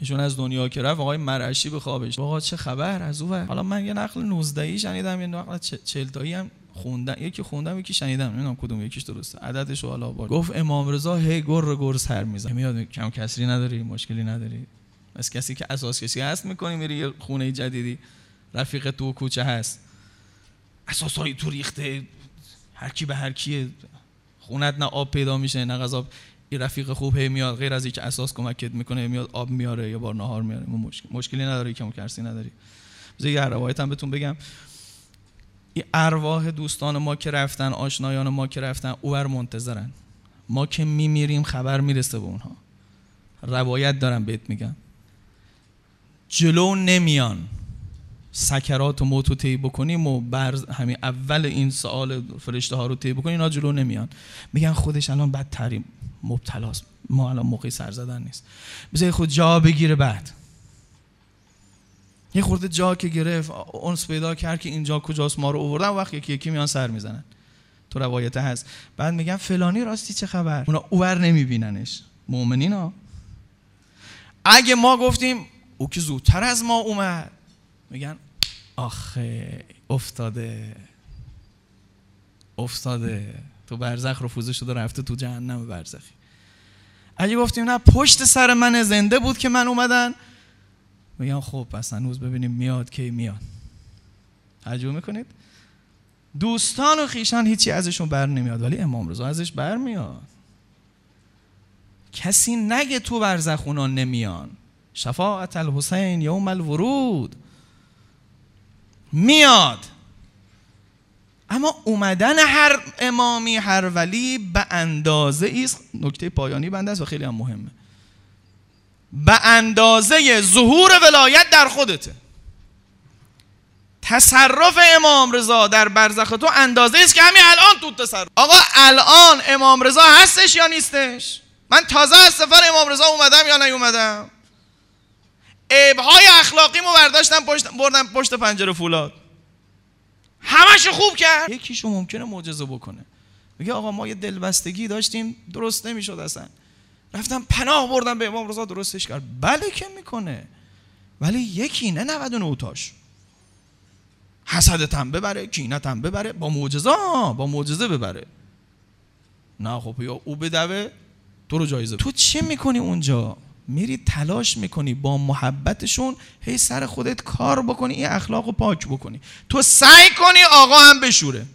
ایشون از دنیا که رفت آقای مرعشی به خوابش. آقا چه خبر؟ از او حالا من یه نقل 19 ای شنیدم یه نقل 40 تایی هم خوندم یکی خوندم یکی شنیدم نمی‌دونم کدوم یکیش درسته. عددش رو حالا با گفت امام رضا هی گر گر سر می‌زنه. میاد کم کسری نداری مشکلی نداری. از کسی که اساس کسی هست می‌کنی میری یه خونه جدیدی. رفیق تو کوچه هست. اساس های تو ریخته. هر کی به هر کی خونت نه آب پیدا میشه نه غذا. این رفیق خوب هی میاد. غیر از اینکه اساس کمکت می‌کنه میاد آب میاره یا بار نهار میاره. مشکلی نداره که کرسی نداری. بذار یه روایت هم بهتون بگم. ارواح دوستان ما که رفتن آشنایان ما که رفتن اوور منتظرن. ما که میمیریم خبر می‌رسه به اونها. روایت دارم بهت میگم. جلو نمیان. سکرات و موتو طی بکنیم و برز همین اول این سوال فرشته ها رو طی بکنیم اینا جلو نمیان. میگن خودش الان بدتریم مبتلاست. ما الان موقعی سر زدن نیست. بذاری خود جا بگیره بعد. یه خورده جا که گرفت اونس پیدا کرد که اینجا کجاست ما رو آوردن وقت یکی یکی میان سر می‌زنن. تو روایت هست. بعد میگن فلانی راستی چه خبر؟ اونا اوور نمیبیننش. مؤمنین ها اگه ما گفتیم او که زودتر از ما اومد. میگن آخه افتاده. افتاده. تو برزخ رفوزه شده رفته تو جهنم برزخی. اگه گفتیم نه پشت سر من زنده بود که من اومدن. میگن خب پس هنوز ببینیم میاد کی میاد. توجه می‌کنید؟ دوستان و خیشان هیچی ازشون بر نمیاد ولی امام رضا ازش بر میاد. کسی نگه تو برزخ اونا نمیان. شفاعت الحسین یوم الورود. میاد. اما اومدن هر امامی هر ولی به اندازه است. نکته پایانی بنده است و خیلی هم مهمه. به اندازه ظهور ولایت در خودته. تصرف امام رضا در برزخ تو اندازه است که همین الان تو تصرف. آقا الان امام رضا هستش یا نیستش؟ من تازه از سفر امام رضا اومدم یا نیومدم؟ عیبهای اخلاقی مو برداشتم پشت بردم پشت پنجره فولاد. همش خوب کرد. یکیشو ممکنه معجزه بکنه. میگه آقا ما یه دلبستگی داشتیم درست نمی‌شد اصلا. رفتم پناه بردم به امام رضا درستش کرد. بله که می‌کنه. ولی یکی نه 99 تاش حسدت هم ببره کینت هم ببره با معجزه با معجزه ببره. نه خب یا او بدوه تو رو جایزه تو چه می‌کنی اونجا؟ میری تلاش می‌کنی با محبتشون هی سر خودت کار بکنی این اخلاق رو پاک بکنی. تو سعی کنی آقا هم بشوره.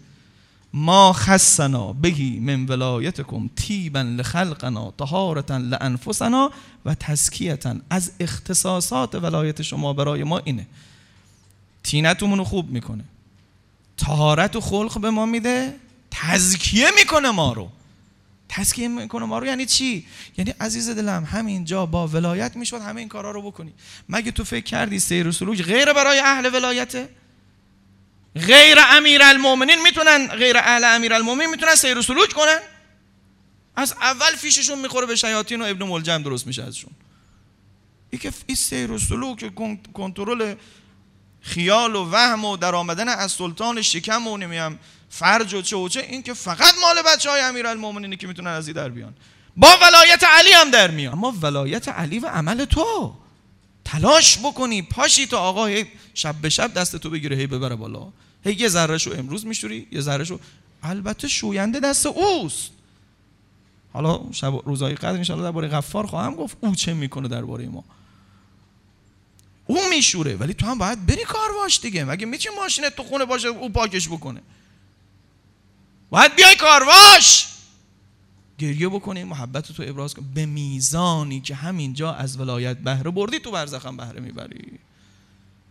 ما خصنا بگی من ولایتکم تیبا لخلقنا طهارتا لانفسنا و تزکیتا. از اختصاصات ولایت شما برای ما اینه. تینتمون رو خوب می‌کنه. طهارت و خلق به ما میده تزکیه می‌کنه ما رو. تزکیه می‌کنه ما رو یعنی چی؟ یعنی عزیز دلم همینجا با ولایت می‌شد همه این کارا رو بکنی. مگه تو فکر کردی سیر و سلوک غیر برای اهل ولایته؟ غیر امیر المومنین می‌تونن غیر اهل امیر المومنین می‌تونن سیر و سلوک کنن؟ از اول فیششون می‌خوره به شیاطین و ابن ملجم درست میشه ازشون. ای که این سیر و سلوک کنترل خیال و وهم و در آمدن از سلطان شکم و نمیم فرج و چه و چه این که فقط مال بچه های امیر که می‌تونن از در بیان. با ولایت علی هم در میاد اما ولایت علی و عمل تو. تلاش بکنی پاشی تو آقا شب به شب دست تو بگیره هی ببره بالا. هی یه ذره شو امروز میشوری یه ذره شو البته شوینده دست اوست. حالا شب روزهای قدر انشاءالله درباره غفار خواهم گفت او چه می‌کنه درباره ما. او میشوره ولی تو هم باید بری کارواش دیگه. مگه می‌تونی ماشینت تو خونه باشه او پاکش بکنه؟ باید بیای کارواش گریه بکنی محبت تو ابراز کن. به میزانی که همینجا از ولایت بهره بردی تو برزخم بهره می‌بری.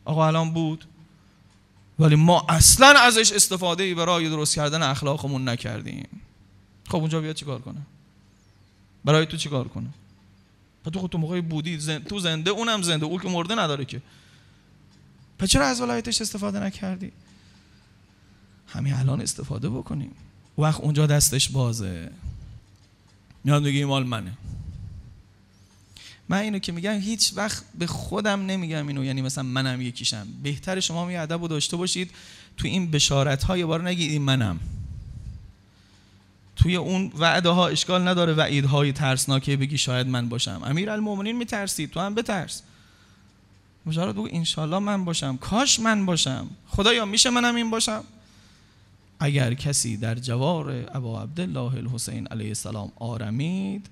آقا الان بود ولی ما اصلا ازش استفاده ای برای درست کردن اخلاقمون نکردیم. خب اونجا بیاد چیکار کنه؟ برای تو چیکار کنه؟ تو خود تو موقعی بودی زند... تو زنده اونم زنده اون که مرده نداره که. پس چرا از ولایتش استفاده نکردی؟ همین الان استفاده بکنیم. وقت اونجا دستش بازه. میگه مال منه. من اینو که میگم هیچ وقت به خودم نمیگم اینو یعنی مثلا منم یکیشم. بهتر شما می ادب رو داشته باشید تو این بشارت های بار نگید این منم. توی اون وعده ها اشکال نداره وعید های ترسناکه بگی شاید من باشم. امیر المومنین میترسید تو هم بترس. مجرد بگو انشالله من باشم. کاش من باشم. خدایا میشه منم این باشم؟ اگر کسی در جوار ابا عبدالله الحسین علیه السلام آرمید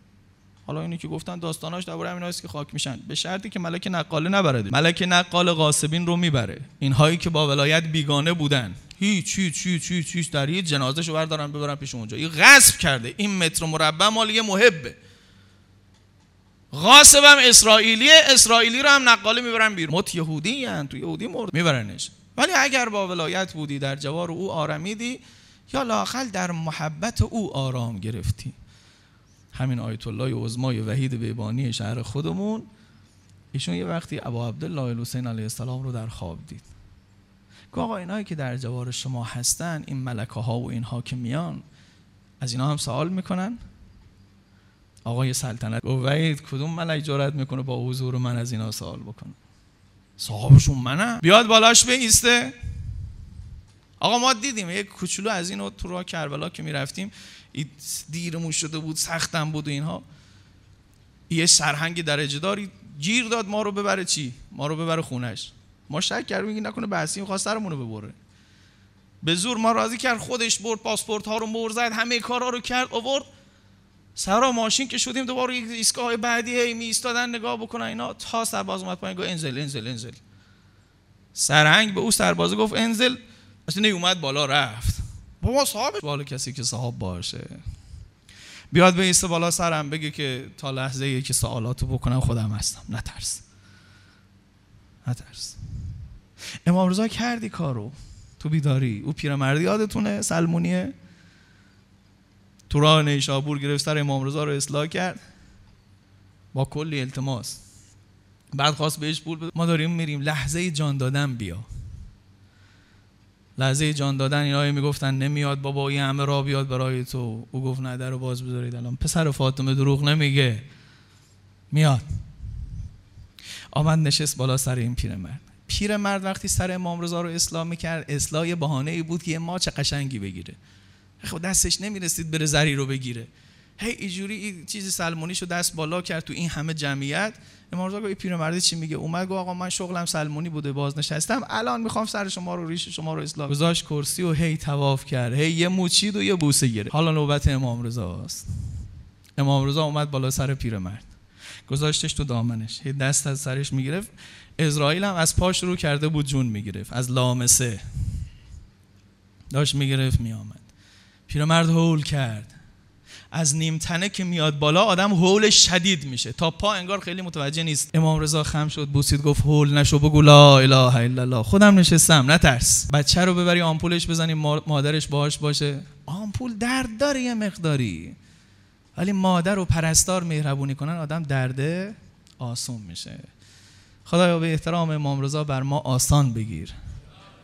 حالا اینی که گفتن داستاناش درباره همین که خاک میشن. به شرطی که ملک نقاله نبره ملک نقال قاسبین رو می‌بره. اینهایی که با ولایت بیگانه بودن. هیچ هیچ هیچ هیچ هیچ. در جنازه شو بردارن ببرن پیش اونجا. این غصب کرده. این متر مربع مال یه محبه غاصبم اسرائیلیه. اسرائیلی رو هم نقاله می‌برن بیرون. مت یهودی تو یهودی مرد. میبرنش. ولی اگر با ولایت بودی در جوار او آرمیدی یا لاخل در محبت او آرام گرفتی. همین آیت الله عظمای وحید بیبانی شهر خودمون ایشون یه وقتی ابا عبدالله الحسین علیه السلام رو در خواب دید. که آقا اینایی که در جوار شما هستن این ملکه ها و اینها که میان از اینا هم سوال می‌کنن؟ آقای سلطنت گفت وحید کدوم ملک جارت می‌کنه با حضور من از اینا سوال بکنه؟ صاحبشون منم بیاد بالاش بیسته. آقا ما دیدیم یک کوچولو از اینو تو راه کربلا که می‌رفتیم دیرمون شده بود سختم بود و اینها. یه سرهنگ درجه داری گیر داد ما رو ببره چی؟ ما رو ببره خونش. ما شک کردیم که نکنه بحثی می‌خواست سرمون رو ببره. به زور ما راضی کرد خودش برد پاسپورت ها رو مور زد همه کارا رو کرد آورد. سرا ماشین که شدیم دوباره یک ایستگاه بعدی هی می ایستادن نگاه بکنن اینا تا سرباز اومد پایین گفت انزل انزل انزل. سرهنگ به او سرباز گفت انزل. اصلا اومد بالا رفت. بابا صاحب بالا کسی که صاحب باشه. بیاد به ایست بالا سرم بگه که تا لحظه ای که سوالاتو بکنم خودم هستم. نترس. نترس. امام رضا کردی کارو؟ تو بیداری. او پیرمردی یادتونه؟ سلمونیه؟ تو راه نیشابور گرفت سر امام رضا رو اصلاح کرد. با کلی التماس. بعد خواست بهش پول بده. ما داریم میریم لحظه جان دادن بیا. لحظه جان دادن اینا می‌گفتن نمیاد بابا این همه را بیاد برای تو. او گفت نه در باز بذارید الان. پسر فاطمه دروغ نمیگه. میاد. آمد نشست بالا سر این پیرمرد. پیرمرد وقتی سر امام رضا رو اصلاح می‌کرد اصلاح بهانه ای بود که یه ماچ قشنگی بگیره. خب دستش نمی‌رسید بره زری رو بگیره. هی اینجوری چیزی سلمونیشو دست بالا کرد تو این همه جمعیت. امام رضا گفت پیرمرد چی میگه؟ اومد گفت آقا من شغلم سلمونی بوده بازنشستم. الان می‌خوام سر شما رو ریش شما رو اصلاح گذاشت کرسی و هی تواف کرد. هی یه موچید و یه بوسه گرفت. حالا نوبت امام رضا است امام رضا اومد بالا سر پیرمرد. گذاشتش تو دامنش. هی دست از سرش می‌گرفت. اسرائیل هم از پاش رو کرده بود جون می‌گرفت. از لامسه. داشت می‌گرفت میآمد. پیرمرد هول کرد. از نیمتنه که میاد بالا آدم هول شدید میشه. تا پا انگار خیلی متوجه نیست. امام رضا خم شد بوسید گفت هول نشو بگو لا اله الا الله. خودم نشستم نترس بچه رو ببری آمپولش بزنی مادرش باهاش باشه. آمپول درد داره یه مقداری. ولی مادر و پرستار مهربونی کنن آدم درده آسون میشه. خدایا به احترام امام رضا بر ما آسان بگیر.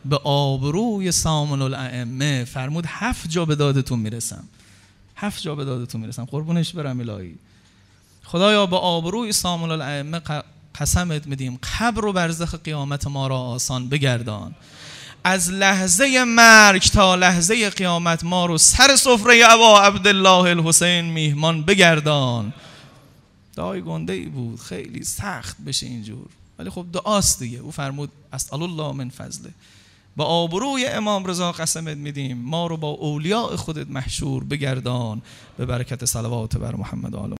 به آبروی سامن الائمه فرمود هفت جا به دادتون می‌رسم. هفت جا به دادتون می‌رسم. قربونش برم الهی. خدایا به آبروی سامن الائمه قسمت میدیم. قبر و برزخ قیامت ما را آسان بگردان. از لحظه مرگ تا لحظه قیامت ما رو سر سفره ابا عبدالله الحسین میهمان بگردان. دعای گنده ای بود. خیلی سخت بشه اینجور. ولی خب دعاست دیگه. او فرمود اسال الله من فضله. با آبروی امام رضا قسمت میدیم. ما رو با اولیاء خودت محشور بگردان. به برکت صلوات بر محمد و آل